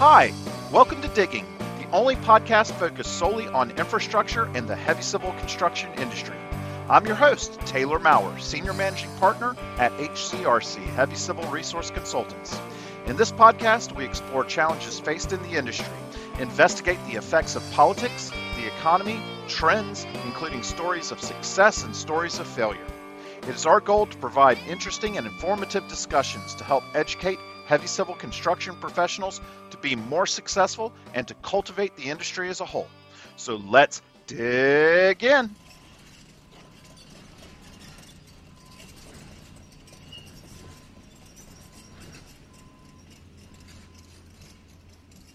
Hi, welcome to Digging, the only podcast focused solely on infrastructure and the heavy civil construction industry. I'm your host, Taylor Maurer, Senior Managing Partner at HCRC, Heavy Civil Resource Consultants. In this podcast, we explore challenges faced in the industry, investigate the effects of politics, the economy, trends, including stories of success and stories of failure. It is our goal to provide interesting and informative discussions to help educate heavy civil construction professionals be more successful and to cultivate the industry as a whole. So let's dig in.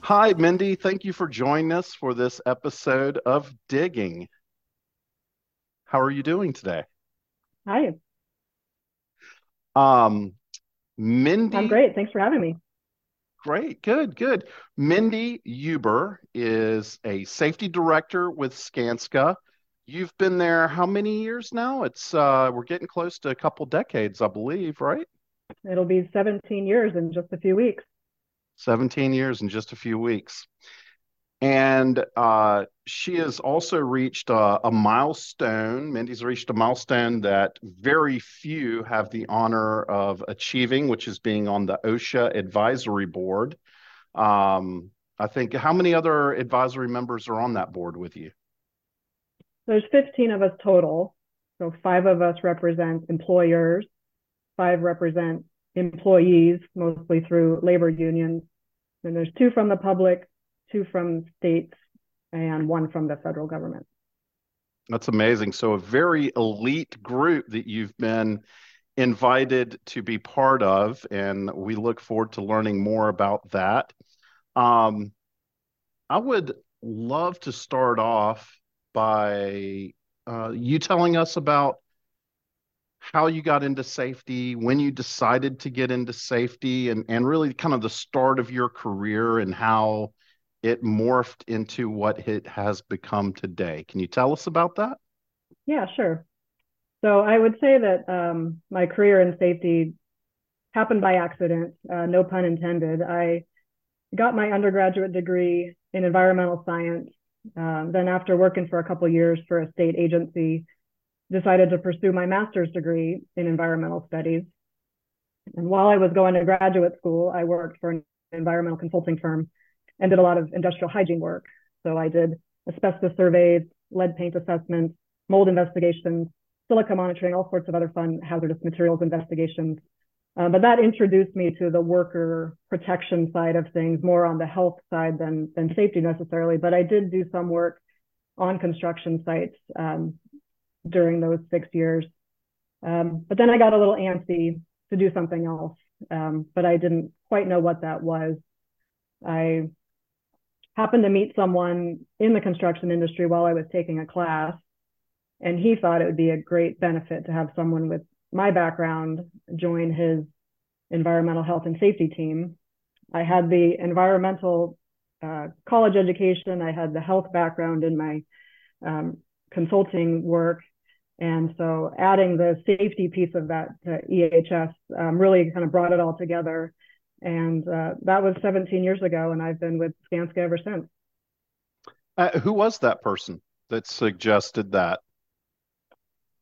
Hi, Mindy. Thank you for joining us for this episode of Digging. How are you doing today? Hi. Um, Mindy. I'm great. Thanks for having me. Great, good, good. Mindy Uber is a safety director with Skanska. You've been there how many years now? It's uh, we're getting close to a couple decades, I believe, right? It'll be 17 years in just a few weeks. 17 years in just a few weeks. And uh, she has also reached a, a, milestone. Mindy's reached a milestone that very few have the honor of achieving, which is being on the OSHA advisory board. Um, I think how many other advisory members are on that board with you? There's 15 of us total. So five of us represent employers, five represent employees, mostly through labor unions. And there's two from the public, two from states, and one from the federal government. That's amazing. So, a very elite group that you've been invited to be part of, and we look forward to learning more about that. Um, I would love to start off by uh, you telling us about how you got into safety, when you decided to get into safety, and, and really kind of the start of your career and how it morphed into what it has become today. Can you tell us about that? Yeah, sure. So I would say that um, my career in safety happened by accident, uh, no pun intended. I got my undergraduate degree in environmental science. Um, then, after working for a couple years for a state agency, decided to pursue my master's degree in environmental studies. And while I was going to graduate school, I worked for an environmental consulting firm and did a lot of industrial hygiene work. So I did asbestos surveys, lead paint assessments, mold investigations, silica monitoring, all sorts of other fun hazardous materials investigations. Uh, but that introduced me to the worker protection side of things, more on the health side than, than safety necessarily. But I did do some work on construction sites um, during those six years. Um, but then I got a little antsy to do something else, um, but I didn't quite know what that was. I happened to meet someone in the construction industry while I was taking a class, and he thought it would be a great benefit to have someone with my background join his environmental health and safety team. I had the environmental uh, college education, I had the health background in my um, consulting work. And so adding the safety piece of that to EHS um, really kind of brought it all together. And uh, that was 17 years ago, and I've been with Skanska ever since. Uh, who was that person that suggested that?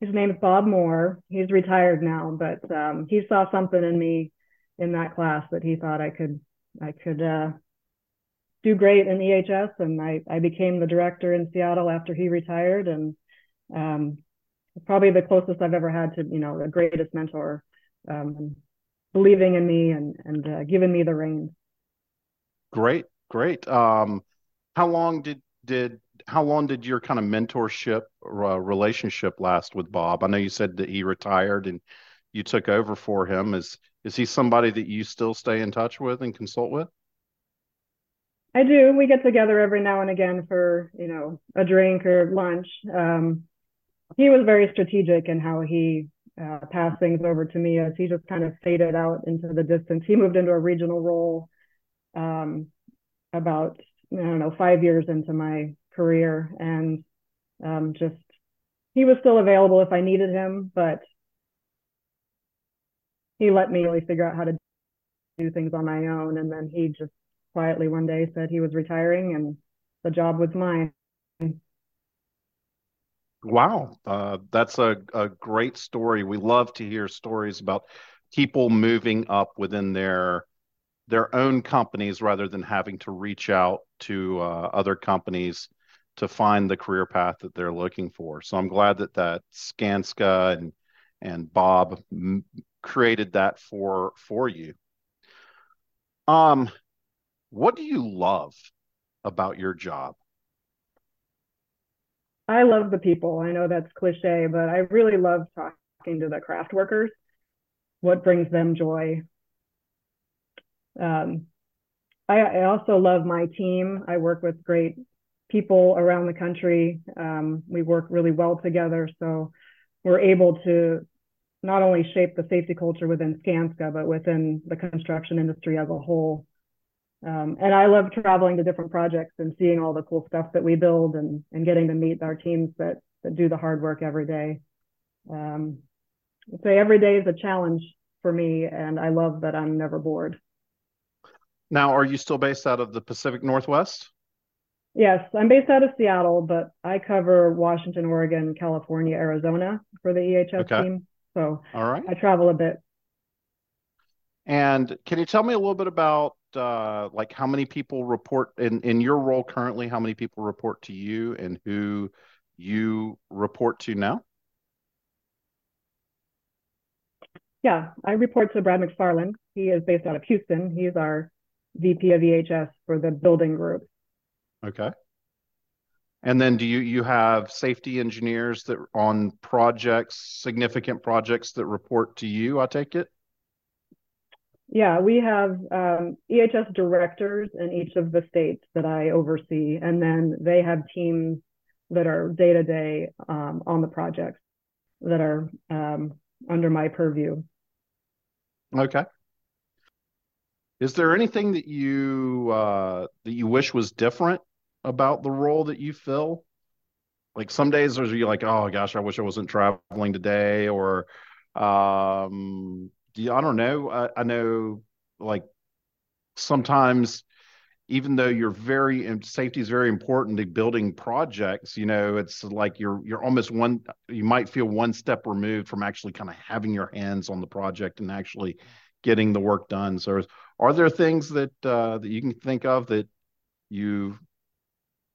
His name is Bob Moore. He's retired now, but um, he saw something in me in that class that he thought I could I could uh, do great in EHS, and I, I became the director in Seattle after he retired, and um, probably the closest I've ever had to you know the greatest mentor. Um, believing in me and and uh, giving me the reins. Great, great. Um, how long did did how long did your kind of mentorship uh, relationship last with Bob? I know you said that he retired and you took over for him. Is is he somebody that you still stay in touch with and consult with? I do. We get together every now and again for you know a drink or lunch. Um, he was very strategic in how he uh, pass things over to me as he just kind of faded out into the distance. He moved into a regional role um, about I don't know five years into my career, and um, just he was still available if I needed him, but he let me really figure out how to do things on my own, and then he just quietly one day said he was retiring and the job was mine. Wow, uh, that's a, a great story. We love to hear stories about people moving up within their their own companies rather than having to reach out to uh, other companies to find the career path that they're looking for. So I'm glad that that Skanska and and Bob m- created that for for you. Um, what do you love about your job? I love the people. I know that's cliche, but I really love talking to the craft workers. What brings them joy? Um, I, I, also love my team. I work with great people around the country. Um, we work really well together, so we're able to not only shape the safety culture within Skanska, but within the construction industry as a whole. Um, and I love traveling to different projects and seeing all the cool stuff that we build and, and getting to meet our teams that, that do the hard work every day. Um, I'd say every day is a challenge for me, and I love that I'm never bored. Now, are you still based out of the Pacific Northwest? Yes, I'm based out of Seattle, but I cover Washington, Oregon, California, Arizona for the EHS okay. team. So all right, I travel a bit. And can you tell me a little bit about uh, like how many people report in in your role currently? How many people report to you, and who you report to now? Yeah, I report to Brad McFarland. He is based out of Houston. He's our VP of EHS for the building group. Okay. And then do you you have safety engineers that on projects, significant projects that report to you, I take it? Yeah, we have um, EHS directors in each of the states that I oversee, and then they have teams that are day to day on the projects that are um, under my purview. Okay. Is there anything that you uh, that you wish was different about the role that you fill? Like some days, are you like, oh gosh, I wish I wasn't traveling today, or um, I don't know. I, I know like sometimes even though you're very safety is very important to building projects you know it's like you're you're almost one you might feel one step removed from actually kind of having your hands on the project and actually getting the work done so are there things that uh, that you can think of that you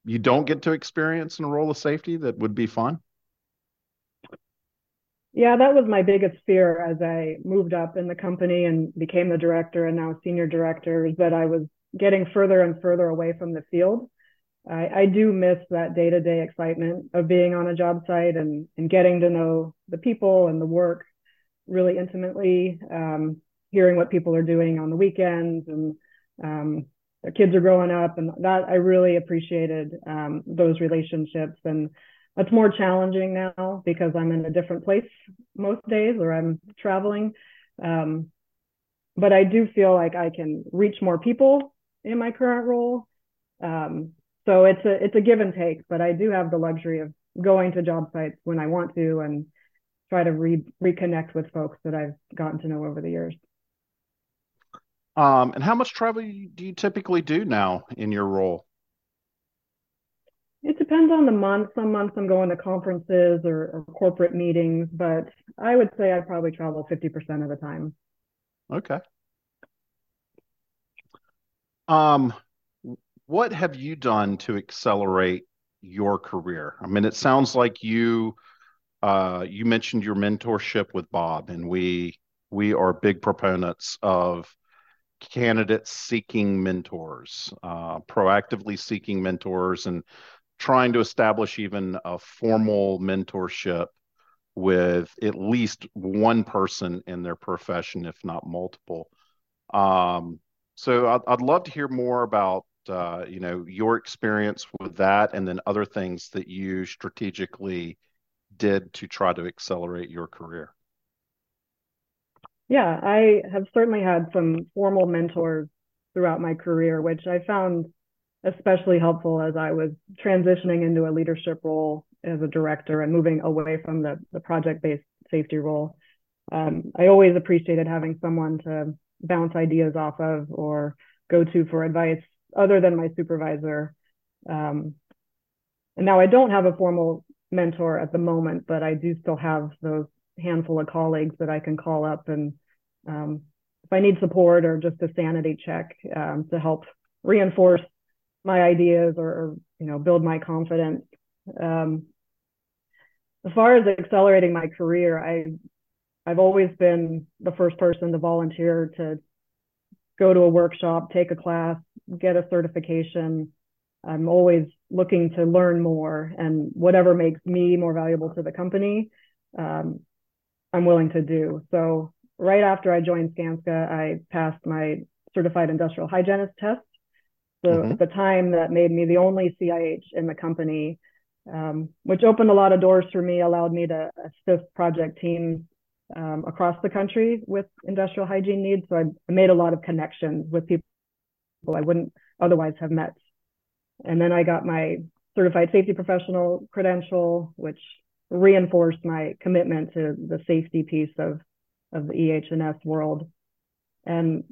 you don't get to experience in a role of safety that would be fun yeah, that was my biggest fear as I moved up in the company and became the director and now senior director is that I was getting further and further away from the field. I, I do miss that day to day excitement of being on a job site and, and getting to know the people and the work really intimately, um, hearing what people are doing on the weekends and um, their kids are growing up. And that I really appreciated um, those relationships. And it's more challenging now because I'm in a different place most days or I'm traveling. Um, but I do feel like I can reach more people in my current role. Um, so it's a it's a give and take, but I do have the luxury of going to job sites when I want to and try to re- reconnect with folks that I've gotten to know over the years. Um, and how much travel do you typically do now in your role? It depends on the month. Some months I'm going to conferences or, or corporate meetings, but I would say I probably travel 50% of the time. Okay. Um, what have you done to accelerate your career? I mean, it sounds like you uh, you mentioned your mentorship with Bob, and we we are big proponents of candidates seeking mentors, uh, proactively seeking mentors, and trying to establish even a formal mentorship with at least one person in their profession, if not multiple. Um, so I'd, I'd, love to hear more about uh, you know your experience with that, and then other things that you strategically did to try to accelerate your career. Yeah, I have certainly had some formal mentors throughout my career, which I found especially helpful as I was transitioning into a leadership role as a director and moving away from the, the project based safety role. Um, I always appreciated having someone to bounce ideas off of or go to for advice other than my supervisor. Um, and now I don't have a formal mentor at the moment, but I do still have those handful of colleagues that I can call up and um, if I need support or just a sanity check um, to help reinforce my ideas or, or, you know build my confidence. Um, as far as accelerating my career, I I've always been the first person to volunteer to go to a workshop, take a class, get a certification. I'm always looking to learn more, and whatever makes me more valuable to the company, um, I'm willing to do. So right after I joined Skanska, I passed my certified industrial hygienist test. So mm-hmm. at the time, that made me the only CIH in the company, um, which opened a lot of doors for me, allowed me to assist project teams um, across the country with industrial hygiene needs. So I made a lot of connections with people I wouldn't otherwise have met. And then I got my certified safety professional credential, which reinforced my commitment to the safety piece of, of the EH&S world. And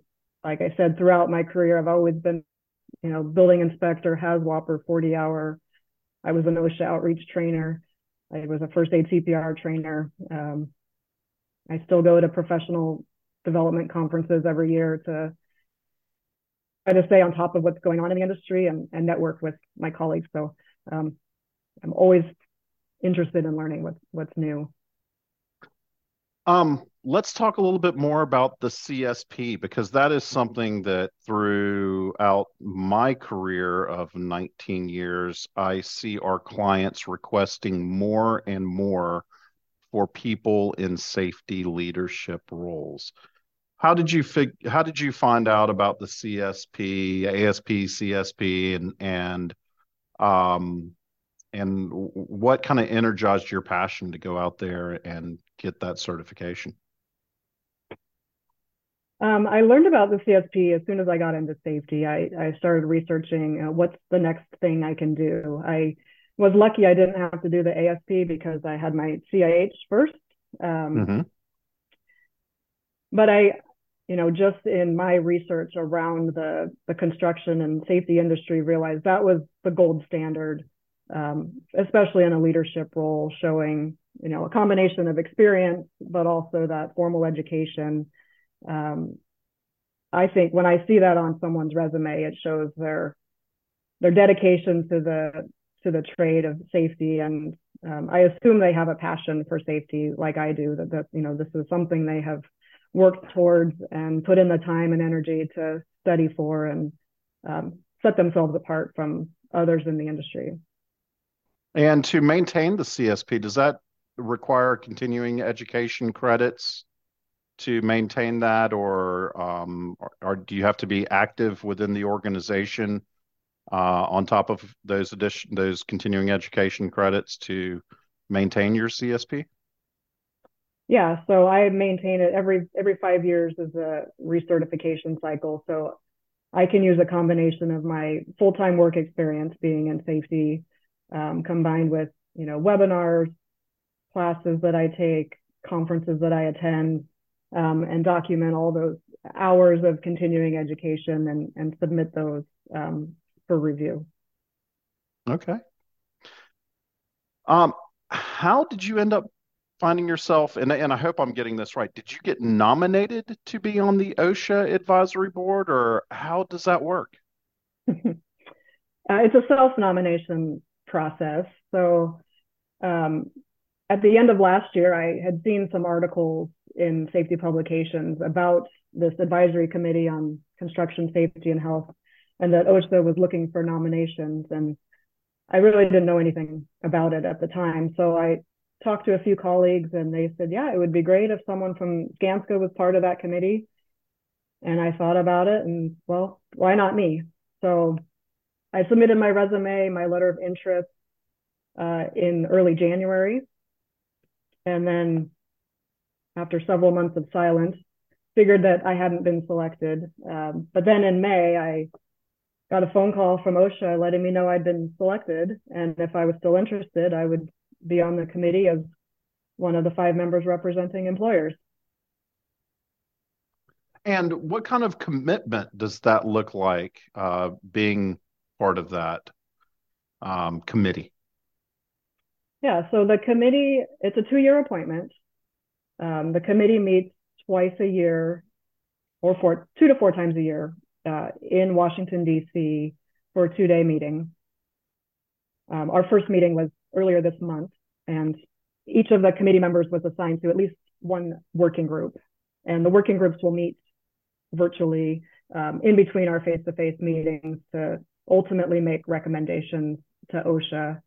like I said, throughout my career, I've always been, you know, building inspector, HAZWOPER, 40 hour. I was an OSHA outreach trainer. I was a first aid CPR trainer. Um, I still go to professional development conferences every year to try to stay on top of what's going on in the industry and, and network with my colleagues. So um, I'm always interested in learning what's what's new. Um, let's talk a little bit more about the CSP because that is something that throughout my career of 19 years, I see our clients requesting more and more for people in safety leadership roles. How did you fig- how did you find out about the CSP, ASP, CSP and and um and what kind of energized your passion to go out there and get that certification? Um, I learned about the CSP as soon as I got into safety. I, I started researching uh, what's the next thing I can do. I was lucky I didn't have to do the ASP because I had my CIH first. Um, mm-hmm. But I, you know, just in my research around the the construction and safety industry, realized that was the gold standard um, especially in a leadership role, showing you know a combination of experience, but also that formal education. Um, I think when I see that on someone's resume, it shows their their dedication to the to the trade of safety, and um, I assume they have a passion for safety, like I do. That that you know this is something they have worked towards and put in the time and energy to study for and um, set themselves apart from others in the industry. And to maintain the CSP, does that require continuing education credits to maintain that, or um, or, or do you have to be active within the organization uh, on top of those addition those continuing education credits to maintain your CSP? Yeah, so I maintain it every every five years is a recertification cycle. So I can use a combination of my full time work experience being in safety um, combined with you know webinars, classes that I take, conferences that I attend, um, and document all those hours of continuing education and and submit those um, for review. Okay. Um, how did you end up finding yourself? And and I hope I'm getting this right. Did you get nominated to be on the OSHA advisory board, or how does that work? uh, it's a self nomination process. So um, at the end of last year, I had seen some articles in safety publications about this advisory committee on construction safety and health, and that OSHA was looking for nominations. And I really didn't know anything about it at the time. So I talked to a few colleagues, and they said, yeah, it would be great if someone from Skanska was part of that committee. And I thought about it, and well, why not me? So I submitted my resume, my letter of interest uh, in early January. And then after several months of silence, figured that I hadn't been selected. Um, but then in May, I got a phone call from OSHA letting me know I'd been selected. And if I was still interested, I would be on the committee as one of the five members representing employers. And what kind of commitment does that look like uh, being part of that um, committee? Yeah, so the committee, it's a two year appointment. Um, the committee meets twice a year or four, two to four times a year uh, in Washington, D.C. for a two day meeting. Um, our first meeting was earlier this month, and each of the committee members was assigned to at least one working group. And the working groups will meet virtually um, in between our face to face meetings to ultimately make recommendations to OSHA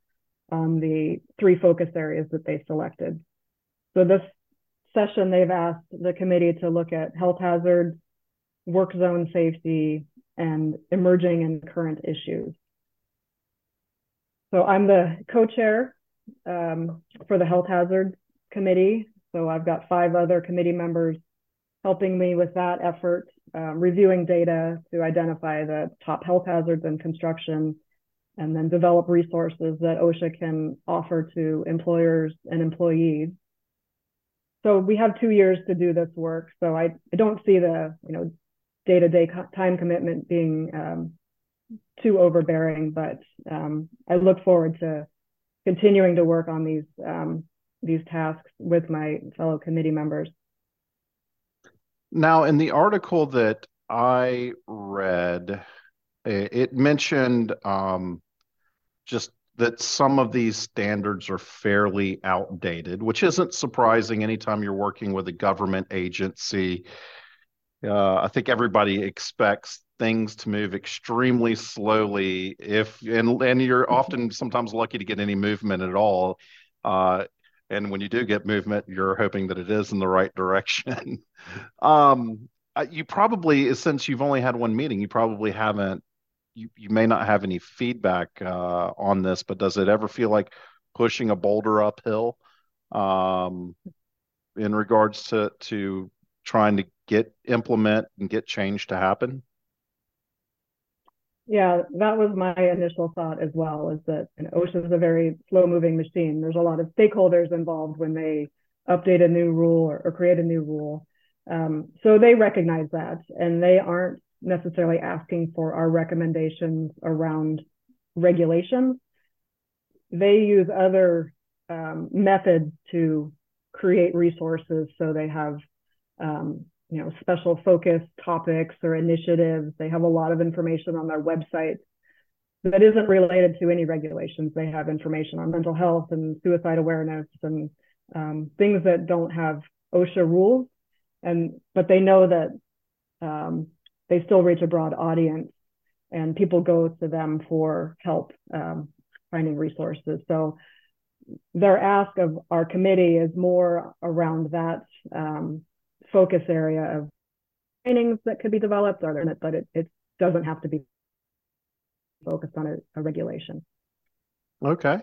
on the three focus areas that they selected. So this session, they've asked the committee to look at health hazards, work zone safety, and emerging and current issues. So I'm the co-chair um, for the health hazards committee. So I've got five other committee members helping me with that effort, um, reviewing data to identify the top health hazards in construction, and then develop resources that OSHA can offer to employers and employees. So we have two years to do this work. So I, I don't see the you know day-to-day co- time commitment being um, too overbearing, but um, I look forward to continuing to work on these um, these tasks with my fellow committee members. Now, in the article that I read, it mentioned um, just that some of these standards are fairly outdated, which isn't surprising anytime you're working with a government agency. Uh, I think everybody expects things to move extremely slowly if and and you're often sometimes lucky to get any movement at all. Uh, and when you do get movement you're hoping that it is in the right direction. Um, you probably since you've only had one meeting you probably haven't you, you may not have any feedback uh, on this but does it ever feel like pushing a boulder uphill um, in regards to to trying to get implement and get change to happen yeah, that was my initial thought as well, is that you know, OSHA is a very slow moving machine. There's a lot of stakeholders involved when they update a new rule or, or create a new rule. Um, so they recognize that and they aren't necessarily asking for our recommendations around regulations. They use other um, methods to create resources so they have um, you know, special focus topics or initiatives. They have a lot of information on their website that isn't related to any regulations. They have information on mental health and suicide awareness and um, things that don't have OSHA rules. And but they know that um, they still reach a broad audience, and people go to them for help um, finding resources. So their ask of our committee is more around that um, focus area of trainings that could be developed, or but it, it doesn't have to be focused on a, a regulation. Okay.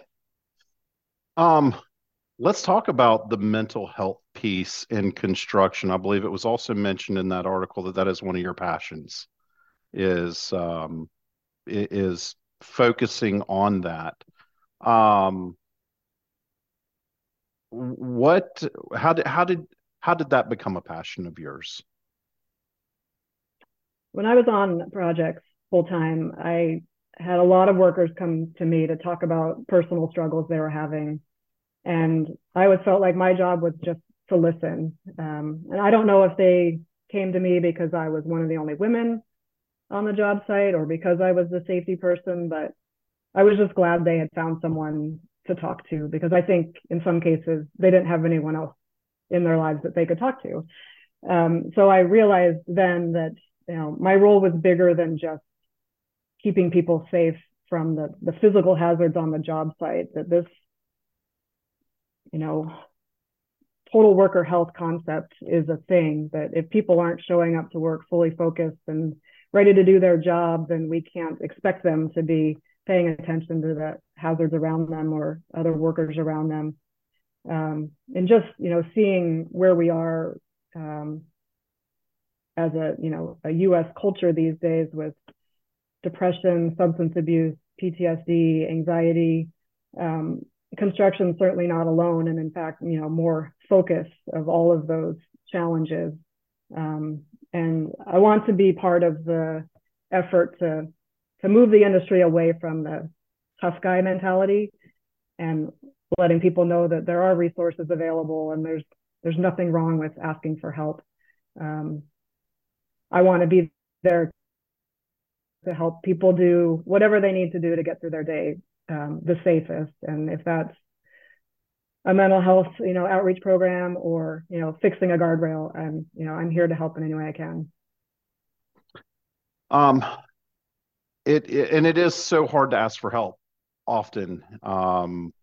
Um, let's talk about the mental health piece in construction. I believe it was also mentioned in that article that that is one of your passions. Is um, is focusing on that. Um, what? How did how did how did that become a passion of yours? When I was on projects full time, I had a lot of workers come to me to talk about personal struggles they were having. And I always felt like my job was just to listen. Um, and I don't know if they came to me because I was one of the only women on the job site or because I was the safety person, but I was just glad they had found someone to talk to because I think in some cases they didn't have anyone else in their lives that they could talk to. Um, so I realized then that you know my role was bigger than just keeping people safe from the the physical hazards on the job site. That this you know total worker health concept is a thing that if people aren't showing up to work fully focused and ready to do their job, then we can't expect them to be paying attention to the hazards around them or other workers around them um, and just you know seeing where we are um, as a you know a U.S. culture these days with depression, substance abuse, PTSD, anxiety. Um, construction certainly not alone, and in fact, you know more focus of all of those challenges. Um, and I want to be part of the effort to to move the industry away from the tough guy mentality and letting people know that there are resources available and there's there's nothing wrong with asking for help. Um, I want to be there to help people do whatever they need to do to get through their day um, the safest. And if that's a mental health, you know, outreach program or you know, fixing a guardrail, I'm you know, I'm here to help in any way I can. Um, it, it and it is so hard to ask for help often. Um,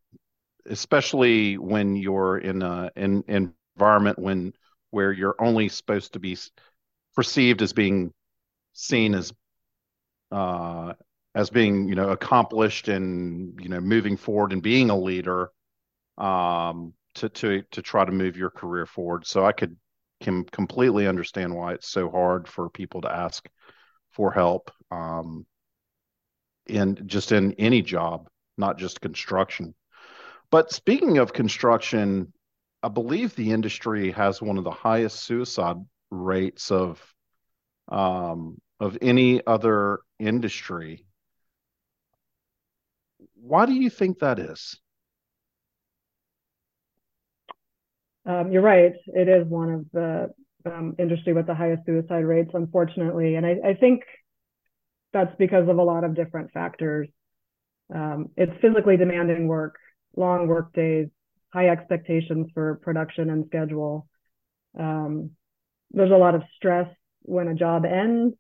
especially when you're in a in, environment when where you're only supposed to be perceived as being seen as uh, as being you know accomplished and you know moving forward and being a leader um, to to to try to move your career forward. So I could can completely understand why it's so hard for people to ask for help um, in just in any job, not just construction. But speaking of construction, I believe the industry has one of the highest suicide rates of um, of any other industry. Why do you think that is? Um, you're right. It is one of the um, industry with the highest suicide rates, unfortunately, and I, I, think that's because of a lot of different factors. Um, it's physically demanding work long work days, high expectations for production and schedule. Um, there's a lot of stress when a job ends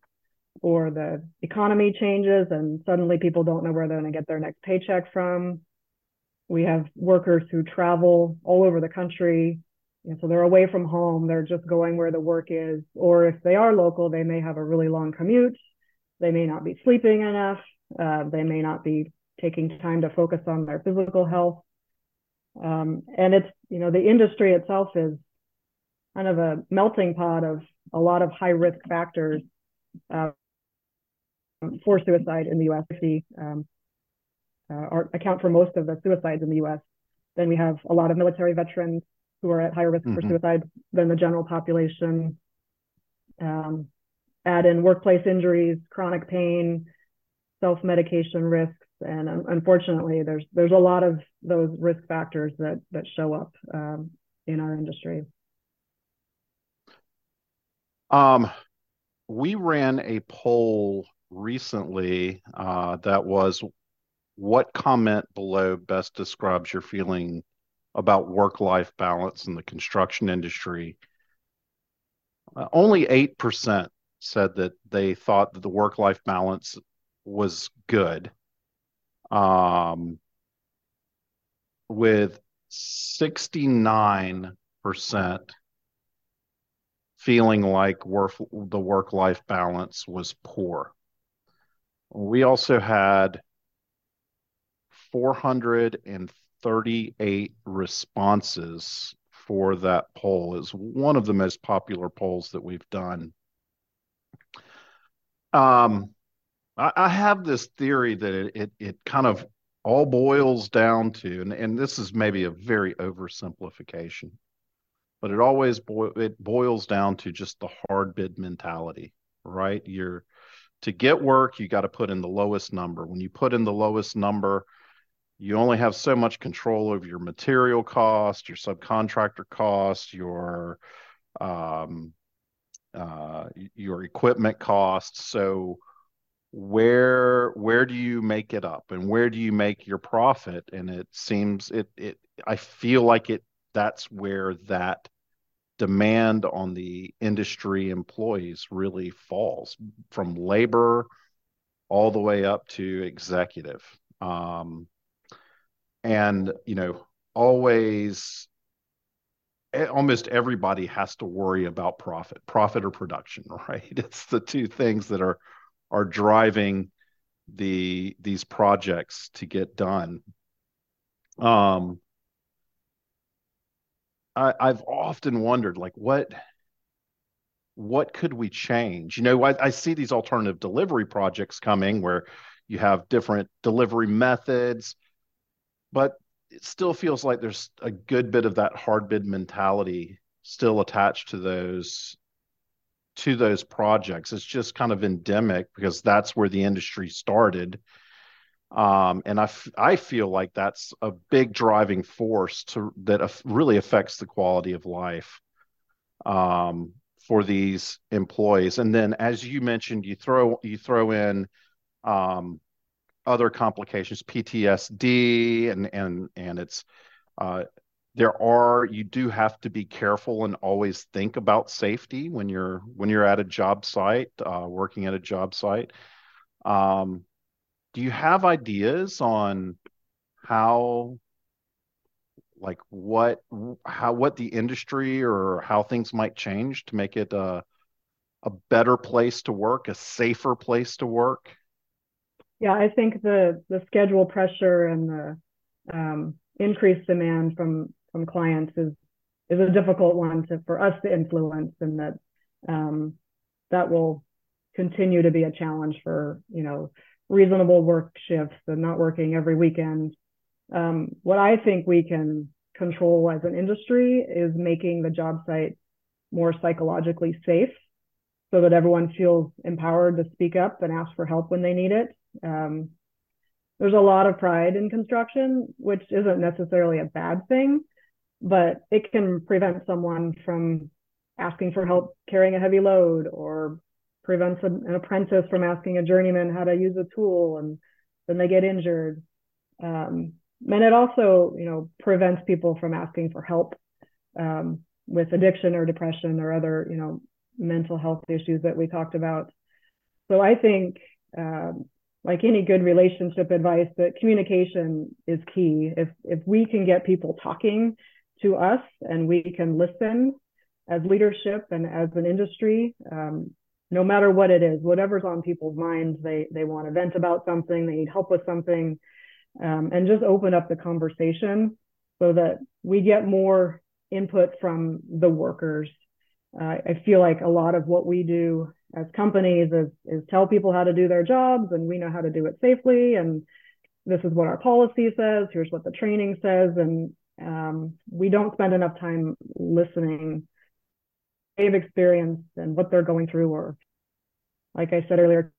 or the economy changes and suddenly people don't know where they're going to get their next paycheck from. We have workers who travel all over the country. And so they're away from home. They're just going where the work is. Or if they are local, they may have a really long commute. They may not be sleeping enough. Uh, they may not be taking time to focus on their physical health. Um, and it's, you know, the industry itself is kind of a melting pot of a lot of high risk factors uh, for suicide in the US. Um, uh, account for most of the suicides in the US. Then we have a lot of military veterans who are at higher risk mm-hmm. for suicide than the general population. Um, add in workplace injuries, chronic pain, self medication risks, and unfortunately, there's there's a lot of those risk factors that that show up um, in our industry. Um, we ran a poll recently uh, that was what comment below best describes your feeling about work life balance in the construction industry. Uh, only 8% said that they thought that the work life balance was good um, with 69% feeling like work, the work life balance was poor. We also had 438 responses for that poll is one of the most popular polls that we've done. Um, I, I have this theory that it, it, it kind of all boils down to, and, and this is maybe a very oversimplification, but it always boil, it boils down to just the hard bid mentality, right? You're to get work, you got to put in the lowest number. When you put in the lowest number, you only have so much control over your material cost, your subcontractor cost, your um, uh, your equipment costs. So where where do you make it up and where do you make your profit and it seems it it i feel like it that's where that demand on the industry employees really falls from labor all the way up to executive um, and you know always almost everybody has to worry about profit profit or production right it's the two things that are are driving the these projects to get done. Um, I, I've often wondered, like, what what could we change? You know, I, I see these alternative delivery projects coming where you have different delivery methods, but it still feels like there's a good bit of that hard bid mentality still attached to those to those projects. It's just kind of endemic because that's where the industry started. Um, and I, f- I feel like that's a big driving force to that af- really affects the quality of life um, for these employees. And then, as you mentioned, you throw you throw in um, other complications, PTSD, and and and it's uh, there are you do have to be careful and always think about safety when you're when you're at a job site, uh, working at a job site. Um, do you have ideas on how like what how what the industry or how things might change to make it a a better place to work, a safer place to work? Yeah, I think the the schedule pressure and the um, increased demand from from clients is is a difficult one to for us to influence, and that um, that will continue to be a challenge for you know reasonable work shifts and not working every weekend. Um, what I think we can control as an industry is making the job site more psychologically safe so that everyone feels empowered to speak up and ask for help when they need it. Um, there's a lot of pride in construction, which isn't necessarily a bad thing, but it can prevent someone from asking for help carrying a heavy load or prevents an, an apprentice from asking a journeyman how to use a tool and then they get injured. Um, and it also, you know, prevents people from asking for help um, with addiction or depression or other, you know, mental health issues that we talked about. So I think, um, like any good relationship advice, that communication is key. If if we can get people talking to us and we can listen as leadership and as an industry, um, no matter what it is, whatever's on people's minds, they they want to vent about something, they need help with something, um, and just open up the conversation so that we get more input from the workers. Uh, I feel like a lot of what we do as companies is, is tell people how to do their jobs, and we know how to do it safely, and this is what our policy says. Here's what the training says, and um, we don't spend enough time listening they've experienced and what they're going through or like I said earlier,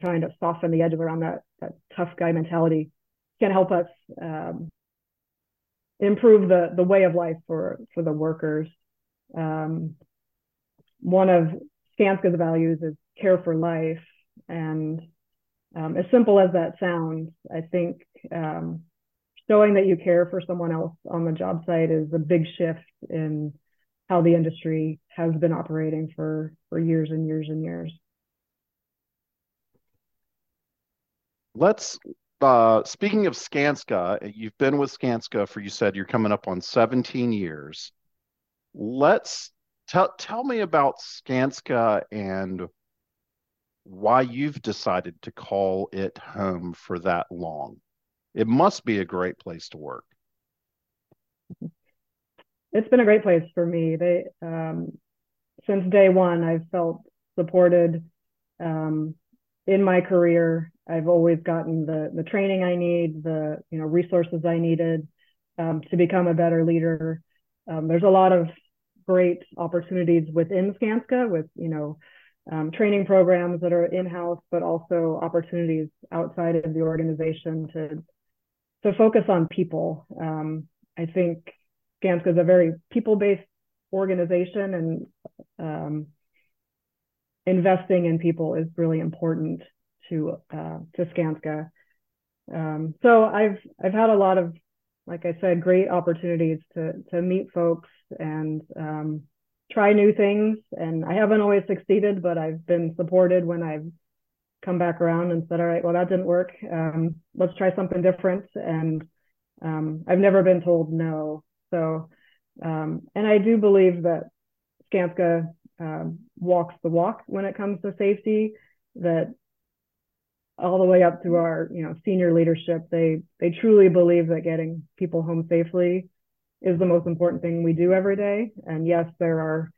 trying to soften the edges around that that tough guy mentality can help us um, improve the the way of life for for the workers. Um, one of Skanska's values is care for life, and um, as simple as that sounds, I think um, showing that you care for someone else on the job site is a big shift in how the industry has been operating for for years and years and years. Let's uh, speaking of Skanska, you've been with Skanska for you said you're coming up on 17 years. Let's tell tell me about Skanska and why you've decided to call it home for that long. It must be a great place to work it's been a great place for me. They um, since day one, I've felt supported um, in my career. I've always gotten the the training I need, the you know resources I needed um, to become a better leader. Um, there's a lot of great opportunities within Skanska with you know um, training programs that are in house, but also opportunities outside of the organization to to focus on people. Um, I think Skanska is a very people-based organization, and um, investing in people is really important to uh, to Skanska. Um, so I've I've had a lot of, like I said, great opportunities to to meet folks and um, try new things. And I haven't always succeeded, but I've been supported when I've come back around and said, all right, well that didn't work. Um, let's try something different. And um, I've never been told no. So, um, and I do believe that Skanska um, walks the walk when it comes to safety. That all the way up through our, you know, senior leadership, they they truly believe that getting people home safely is the most important thing we do every day. And yes, there are,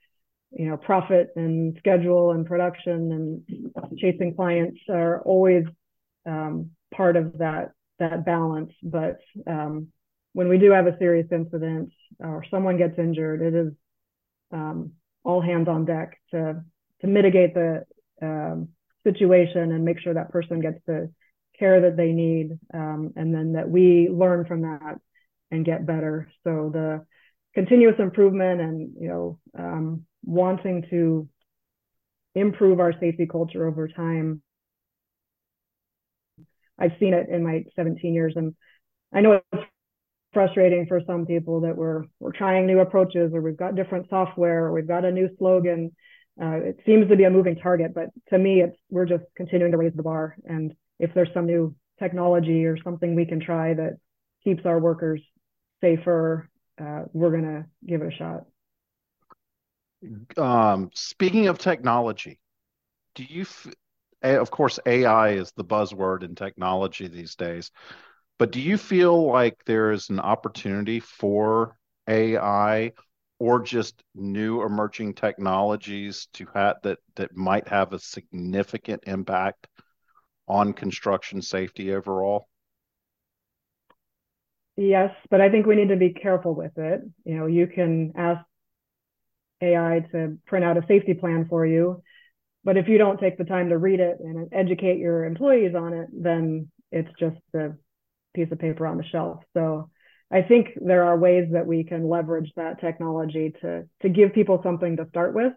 you know, profit and schedule and production and chasing clients are always um, part of that that balance. But um, when we do have a serious incident or someone gets injured, it is um, all hands on deck to to mitigate the um, situation and make sure that person gets the care that they need, um, and then that we learn from that and get better. So the continuous improvement and you know um, wanting to improve our safety culture over time. I've seen it in my 17 years, and I know it's frustrating for some people that we're we're trying new approaches, or we've got different software, or we've got a new slogan. Uh, it seems to be a moving target, but to me, it's we're just continuing to raise the bar. And if there's some new technology or something we can try that keeps our workers safer, uh, we're to give it a shot. Um, speaking of technology, do you, f- of course, AI is the buzzword in technology these days, but do you feel like there is an opportunity for AI or just new emerging technologies to have that that might have a significant impact on construction safety overall? Yes, but I think we need to be careful with it. You know, you can ask AI to print out a safety plan for you, but if you don't take the time to read it and educate your employees on it, then it's just a piece of paper on the shelf. So I think there are ways that we can leverage that technology to to give people something to start with.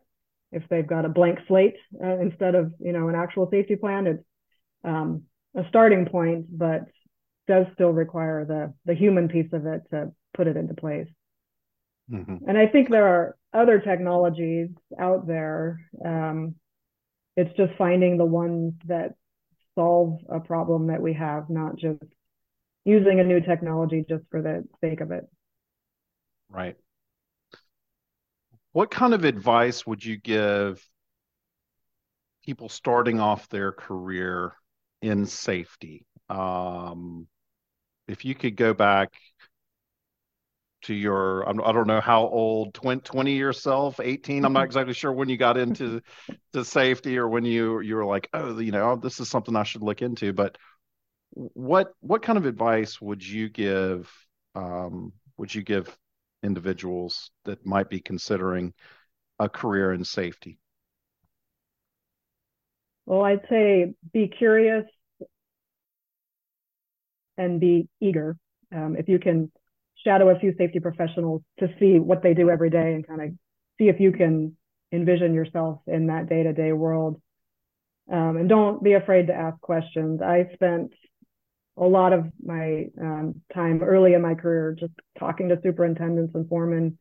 If they've got a blank slate uh, instead of you know an actual safety plan, it's um, a starting point, but does still require the the human piece of it to put it into place. Mm-hmm. And I think there are other technologies out there. Um, it's just finding the ones that solve a problem that we have, not just using a new technology just for the sake of it. Right. What kind of advice would you give people starting off their career in safety? Um, if you could go back to your I don't know how old 20, 20 yourself 18 I'm not exactly sure when you got into to safety or when you you were like oh you know this is something I should look into but what what kind of advice would you give um, would you give individuals that might be considering a career in safety well I'd say be curious and be eager. Um, if you can shadow a few safety professionals to see what they do every day and kind of see if you can envision yourself in that day to day world. Um, and don't be afraid to ask questions. I spent a lot of my um, time early in my career just talking to superintendents and foremen,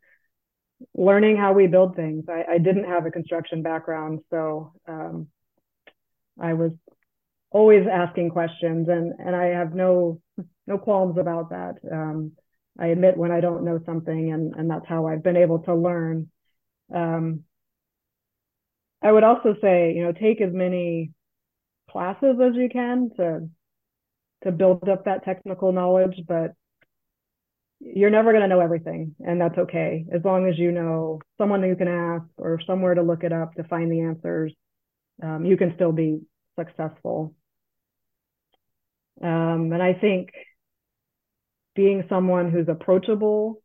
learning how we build things. I, I didn't have a construction background, so um, I was always asking questions, and and I have no no qualms about that. Um, I admit when I don't know something, and and that's how I've been able to learn. Um, I would also say, you know, take as many classes as you can to to build up that technical knowledge, but you're never going to know everything, and that's okay as long as you know someone you can ask or somewhere to look it up to find the answers. Um, you can still be successful. Um, and I think being someone who's approachable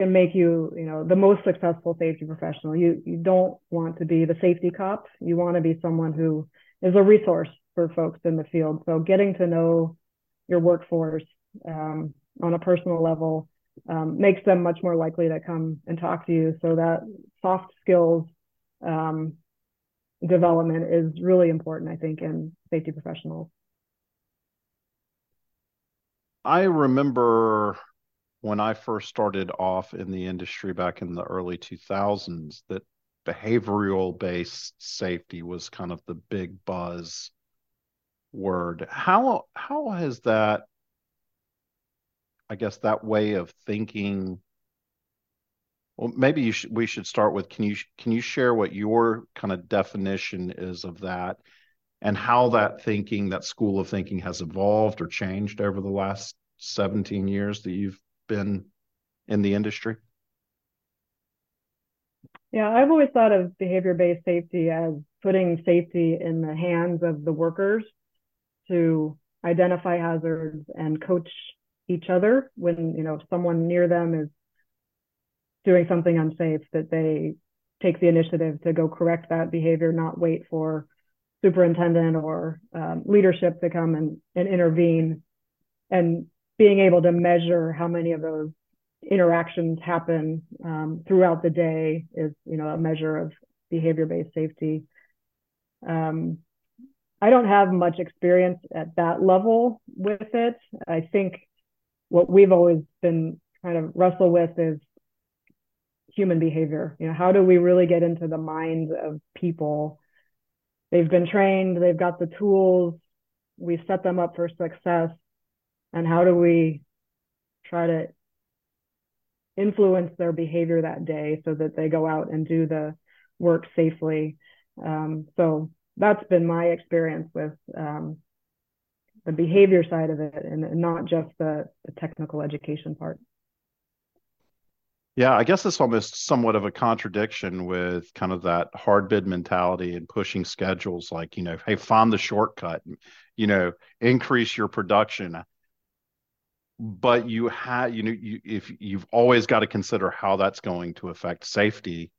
can make you, you know, the most successful safety professional. You you don't want to be the safety cop. You want to be someone who is a resource for folks in the field. So getting to know your workforce um, on a personal level um, makes them much more likely to come and talk to you. So that soft skills um, development is really important, I think, in safety professionals. I remember when I first started off in the industry back in the early 2000s that behavioral based safety was kind of the big buzz word. How how has that I guess that way of thinking well maybe you we should start with can you can you share what your kind of definition is of that and how that thinking, that school of thinking has evolved or changed over the last 17 years that you've been in the industry? Yeah, I've always thought of behavior based safety as putting safety in the hands of the workers to identify hazards and coach each other when you know someone near them is doing something unsafe that they take the initiative to go correct that behavior, not wait for superintendent or um, leadership to come and, and intervene. And being able to measure how many of those interactions happen um, throughout the day is you know a measure of behavior-based safety. Um, i don't have much experience at that level with it. I think what we've always been kind of wrestle with is human behavior. You know how do we really get into the minds of people? They've been trained they've got the tools we set them up for success and how do we try to influence their behavior that day so that they go out and do the work safely? Um, so that's been my experience with um, the behavior side of it and not just the, the technical education part yeah, I guess it's almost somewhat of a contradiction with kind of that hard bid mentality and pushing schedules like, you know, hey, find the shortcut, you know, increase your production. But you have, you know, you, if you've always got to consider how that's going to affect safety,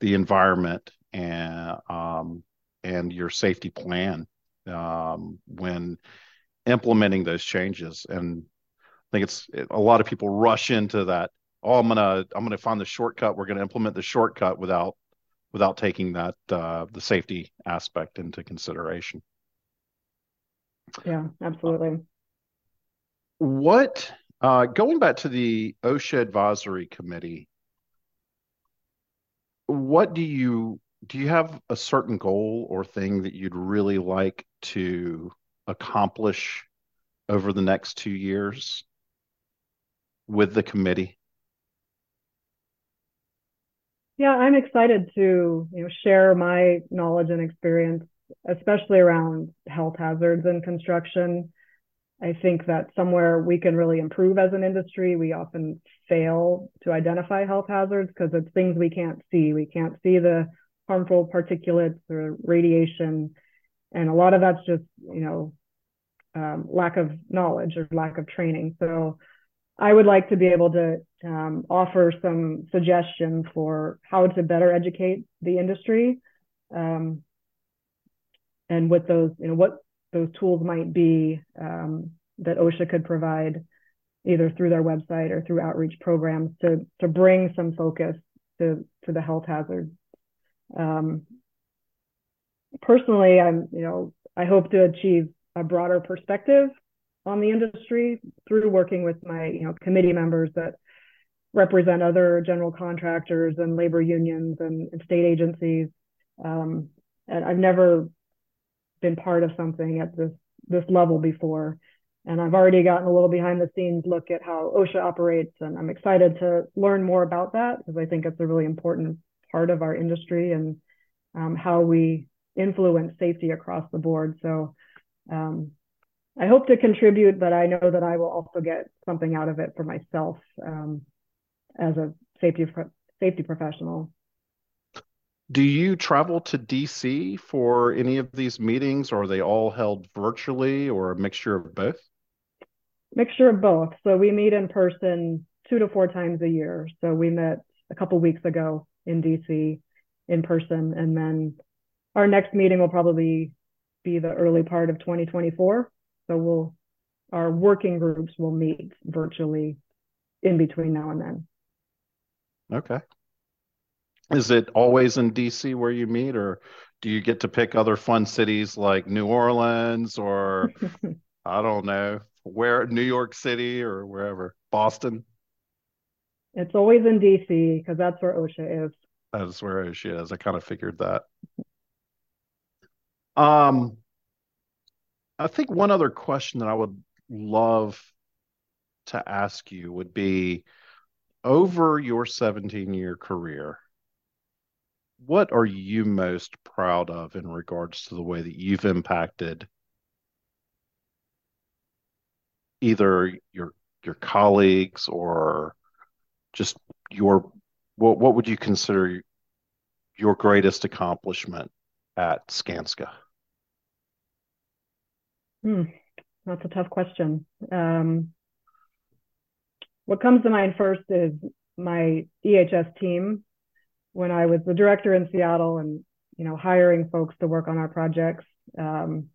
the environment, and um, and your safety plan um, when implementing those changes. And I think it's a lot of people rush into that oh i'm gonna i'm gonna find the shortcut. We're gonna implement the shortcut without without taking that uh, the safety aspect into consideration. Yeah absolutely. What uh, going back to the osha advisory committee what do you do you have a certain goal or thing that you'd really like to accomplish over the next two years with the committee yeah, I'm excited to you know share my knowledge and experience, especially around health hazards in construction. I think that somewhere we can really improve as an industry. We often fail to identify health hazards because it's things we can't see. We can't see the harmful particulates or radiation, and a lot of that's just you know um, lack of knowledge or lack of training. So I would like to be able to um, offer some suggestions for how to better educate the industry, um, and what those, you know, what those tools might be um, that OSHA could provide, either through their website or through outreach programs to to bring some focus to to the health hazards. Um, personally, I'm, you know, I hope to achieve a broader perspective on the industry through working with my you know committee members that represent other general contractors and labor unions and, and state agencies. Um, and I've never been part of something at this this level before. And I've already gotten a little behind the scenes look at how OSHA operates, and I'm excited to learn more about that because I think it's a really important part of our industry and um, how we influence safety across the board. So um, I hope to contribute, but I know that I will also get something out of it for myself um, as a safety safety professional. Do you travel to DC for any of these meetings, or are they all held virtually, or a mixture of both? Mixture of both. So we meet in person two to four times a year. So we met a couple weeks ago in DC in person, and then our next meeting will probably be the early part of 2024 so we'll our working groups will meet virtually in between now and then. Okay. Is it always in DC where you meet, or do you get to pick other fun cities like New Orleans or I don't know where New York City or wherever Boston? It's always in DC because that's where OSHA is. That's where OSHA is. I kind of figured that. Um, I think one other question that I would love to ask you would be over your 17 year career, what are you most proud of in regards to the way that you've impacted either your your colleagues or just your what what would you consider your greatest accomplishment at Skanska? Hmm, that's a tough question. Um, what comes to mind first is my EHS team. when I was the director in Seattle and you know hiring folks to work on our projects um,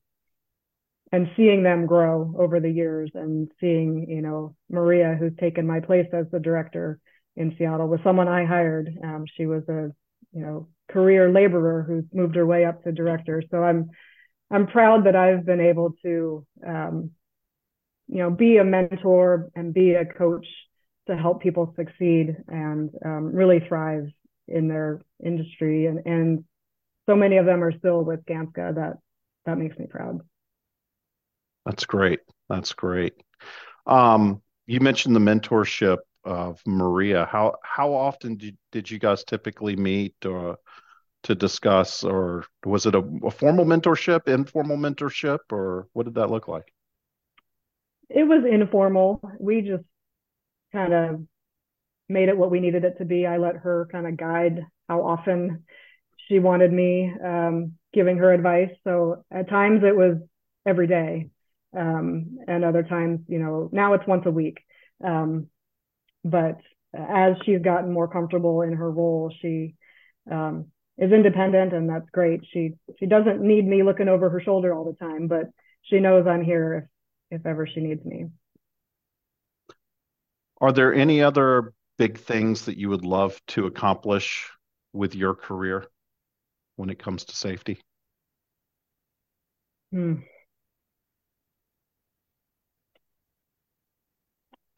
and seeing them grow over the years and seeing you know Maria who's taken my place as the director in Seattle with someone I hired. Um, she was a you know career laborer who's moved her way up to director. So I'm I'm proud that I've been able to um, you know be a mentor and be a coach to help people succeed and um, really thrive in their industry and and so many of them are still with Skanska that that makes me proud. That's great. That's great. Um, you mentioned the mentorship of Maria. How how often did did you guys typically meet or to discuss, or was it a, a formal mentorship, informal mentorship, or what did that look like? It was informal. We just kind of made it what we needed it to be. I let her kind of guide how often she wanted me um, giving her advice. So at times it was every day, um, and other times, you know, now it's once a week. Um, but as she's gotten more comfortable in her role, she um, is independent, and that's great. She she doesn't need me looking over her shoulder all the time, but she knows I'm here if if ever she needs me. Are there any other big things that you would love to accomplish with your career when it comes to safety? Hmm.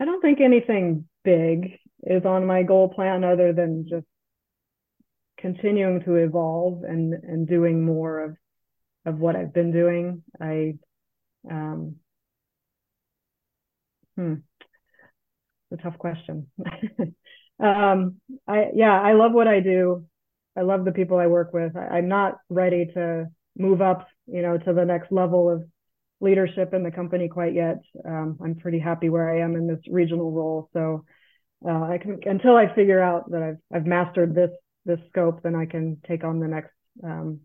I don't think anything big is on my goal plan other than just continuing to evolve and and doing more of of what I've been doing. I um hmm a tough question. um I yeah, I love what I do. I love the people I work with. I, I'm not ready to move up, you know, to the next level of leadership in the company quite yet. Um, I'm pretty happy where I am in this regional role. So uh, I can until I figure out that I've I've mastered this this scope, then I can take on the next um,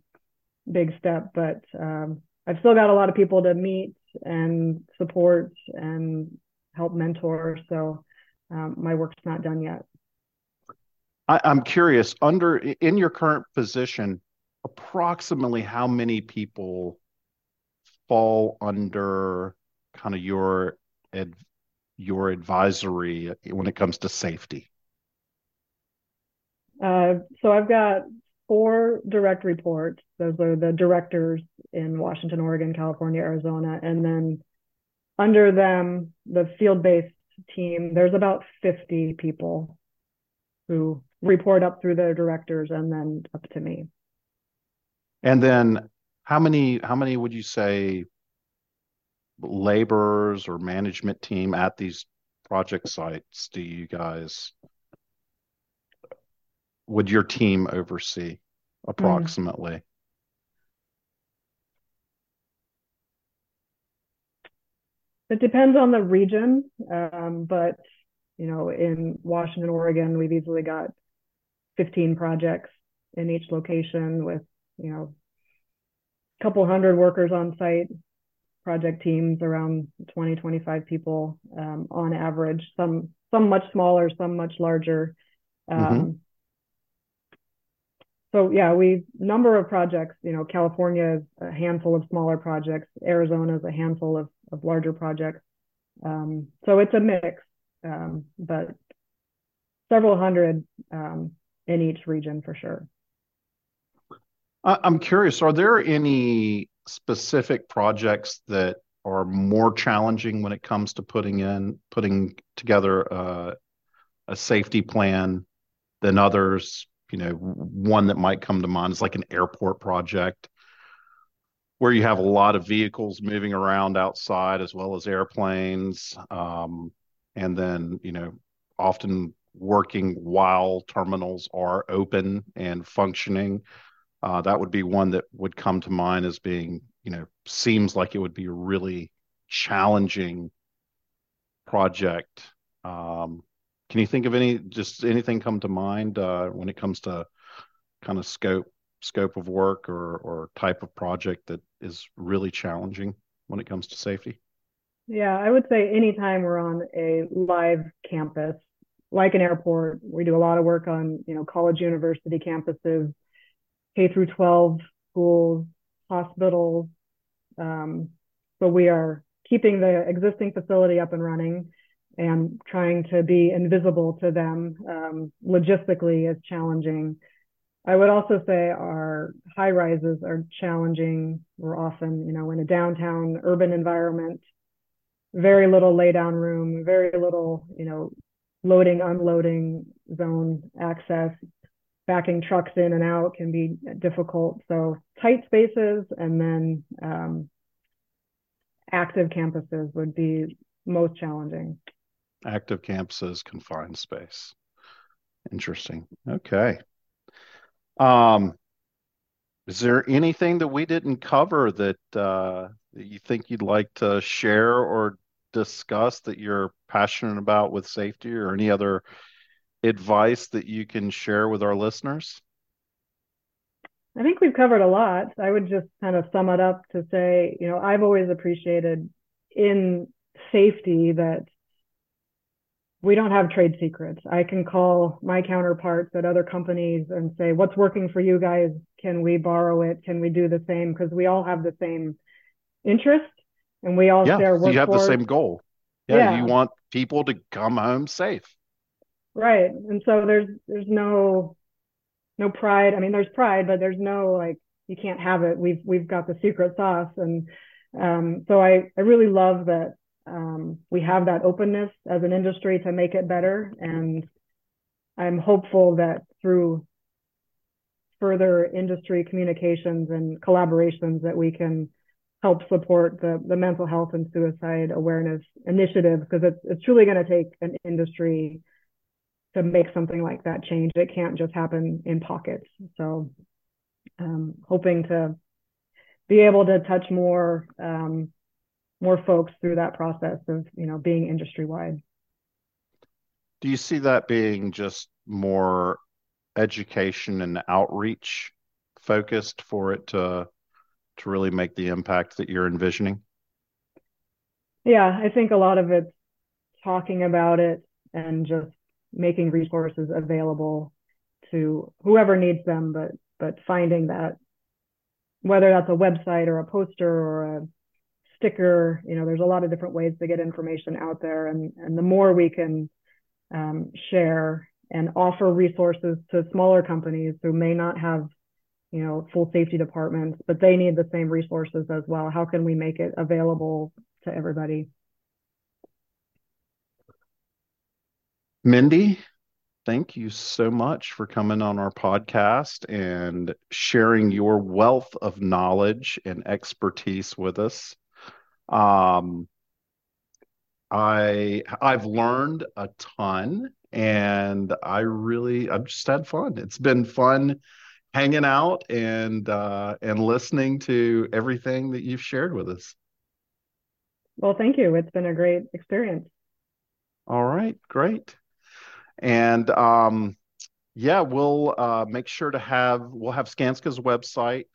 big step. But um, I've still got a lot of people to meet and support and help mentor. So um, my work's not done yet. I, I'm curious. Under in your current position, approximately how many people fall under kind of your ad, your advisory when it comes to safety? Uh, so I've got four direct reports. Those are the directors in Washington, Oregon, California, Arizona, and then under them, the field-based team. There's about 50 people who report up through their directors and then up to me. And then how many how many would you say laborers or management team at these project sites do you guys would your team oversee approximately? Mm. It depends on the region, um, but you know, in Washington, Oregon, we've easily got 15 projects in each location with you know couple hundred workers on site, project teams around 20, 25 people um, on average, some some much smaller, some much larger. Um, mm-hmm. So yeah, we number of projects. You know, California is a handful of smaller projects. Arizona is a handful of, of larger projects. Um, so it's a mix, um, but several hundred um, in each region for sure. I'm curious, are there any specific projects that are more challenging when it comes to putting in putting together a, a safety plan than others? You know, one that might come to mind is like an airport project where you have a lot of vehicles moving around outside as well as airplanes. Um, and then, you know, often working while terminals are open and functioning. Uh, that would be one that would come to mind as being, you know, seems like it would be a really challenging project. Um, can you think of any, just anything come to mind uh, when it comes to kind of scope scope of work or or type of project that is really challenging when it comes to safety? Yeah, I would say anytime we're on a live campus, like an airport. We do a lot of work on, you know, college university campuses, K through 12 schools, hospitals. Um, so we are keeping the existing facility up and running and trying to be invisible to them um, logistically is challenging. I would also say our high rises are challenging. We're often, you know, in a downtown urban environment, very little lay down room, very little, you know, loading, unloading zone access. Backing trucks in and out can be difficult. So tight spaces and then um, active campuses would be most challenging. Active campuses, confined space. Interesting. Okay. Um, is there anything that we didn't cover that uh, that you think you'd like to share or discuss that you're passionate about with safety, or any other advice that you can share with our listeners? I think we've covered a lot. I would just kind of sum it up to say, you know, I've always appreciated in safety that we don't have trade secrets. I can call my counterparts at other companies and say, what's working for you guys? Can we borrow it? Can we do the same? Because we all have the same interest and we all yeah, share you have the same goal. Yeah, yeah, you want people to come home safe. Right. And so there's there's no no pride. I mean, there's pride, but there's no like you can't have it. We've we've got the secret sauce, and um, so I I really love that um, we have that openness as an industry to make it better. And I'm hopeful that through further industry communications and collaborations that we can help support the, the mental health and suicide awareness initiative because it's, it's truly going to take an industry to make something like that change. It can't just happen in pockets. So um, hoping to be able to touch more um, more folks through that process of you know being industry wide. Do you see that being just more education and outreach focused for it to to really make the impact that you're envisioning? Yeah, I think a lot of it's talking about it and just making resources available to whoever needs them, but but finding that whether that's a website or a poster or a sticker. You know, there's a lot of different ways to get information out there, and and the more we can um, share and offer resources to smaller companies who may not have you know full safety departments but they need the same resources as well how can we make it available to everybody mindy thank you so much for coming on our podcast and sharing your wealth of knowledge and expertise with us um, I I've learned a ton, and I really I've just had fun. It's been fun hanging out and uh, and listening to everything that you've shared with us. Well, thank you. It's been a great experience. All right, great. And um, yeah, we'll uh, make sure to have we'll have Skanska's website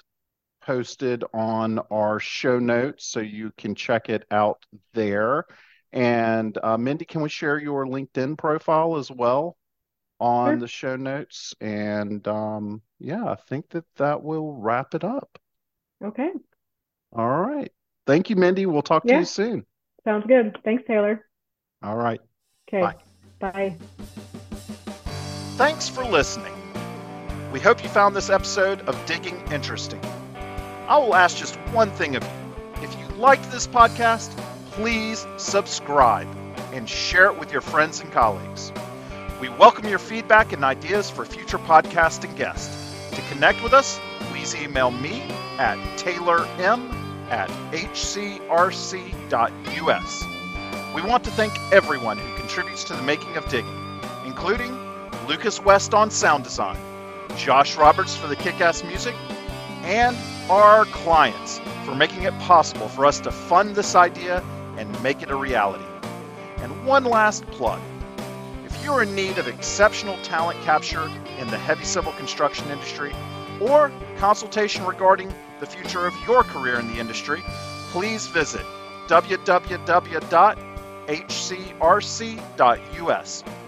posted on our show notes so you can check it out there. And uh, Mindy, can we share your LinkedIn profile as well on sure. the show notes? And um, yeah, I think that that will wrap it up. Okay. All right. Thank you, Mindy. We'll talk yeah. to you soon. Sounds good. Thanks, Taylor. All right. Okay. Bye. Bye. Thanks for listening. We hope you found this episode of Digging interesting. I will ask just one thing of you. If you liked this podcast, please subscribe and share it with your friends and colleagues. We welcome your feedback and ideas for future podcast and guests. To connect with us, please email me at taylorm at hcrc.us. We want to thank everyone who contributes to the making of Digging, including Lucas West on sound design, Josh Roberts for the kick ass music, and our clients for making it possible for us to fund this idea and make it a reality. And one last plug. If you're in need of exceptional talent capture in the heavy civil construction industry or consultation regarding the future of your career in the industry, please visit www.hcrc.us. hcrc.us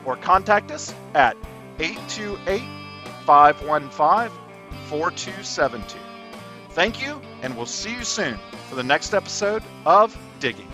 or contact us at 828 515 4272. Thank you, and we'll see you soon for the next episode of Digging.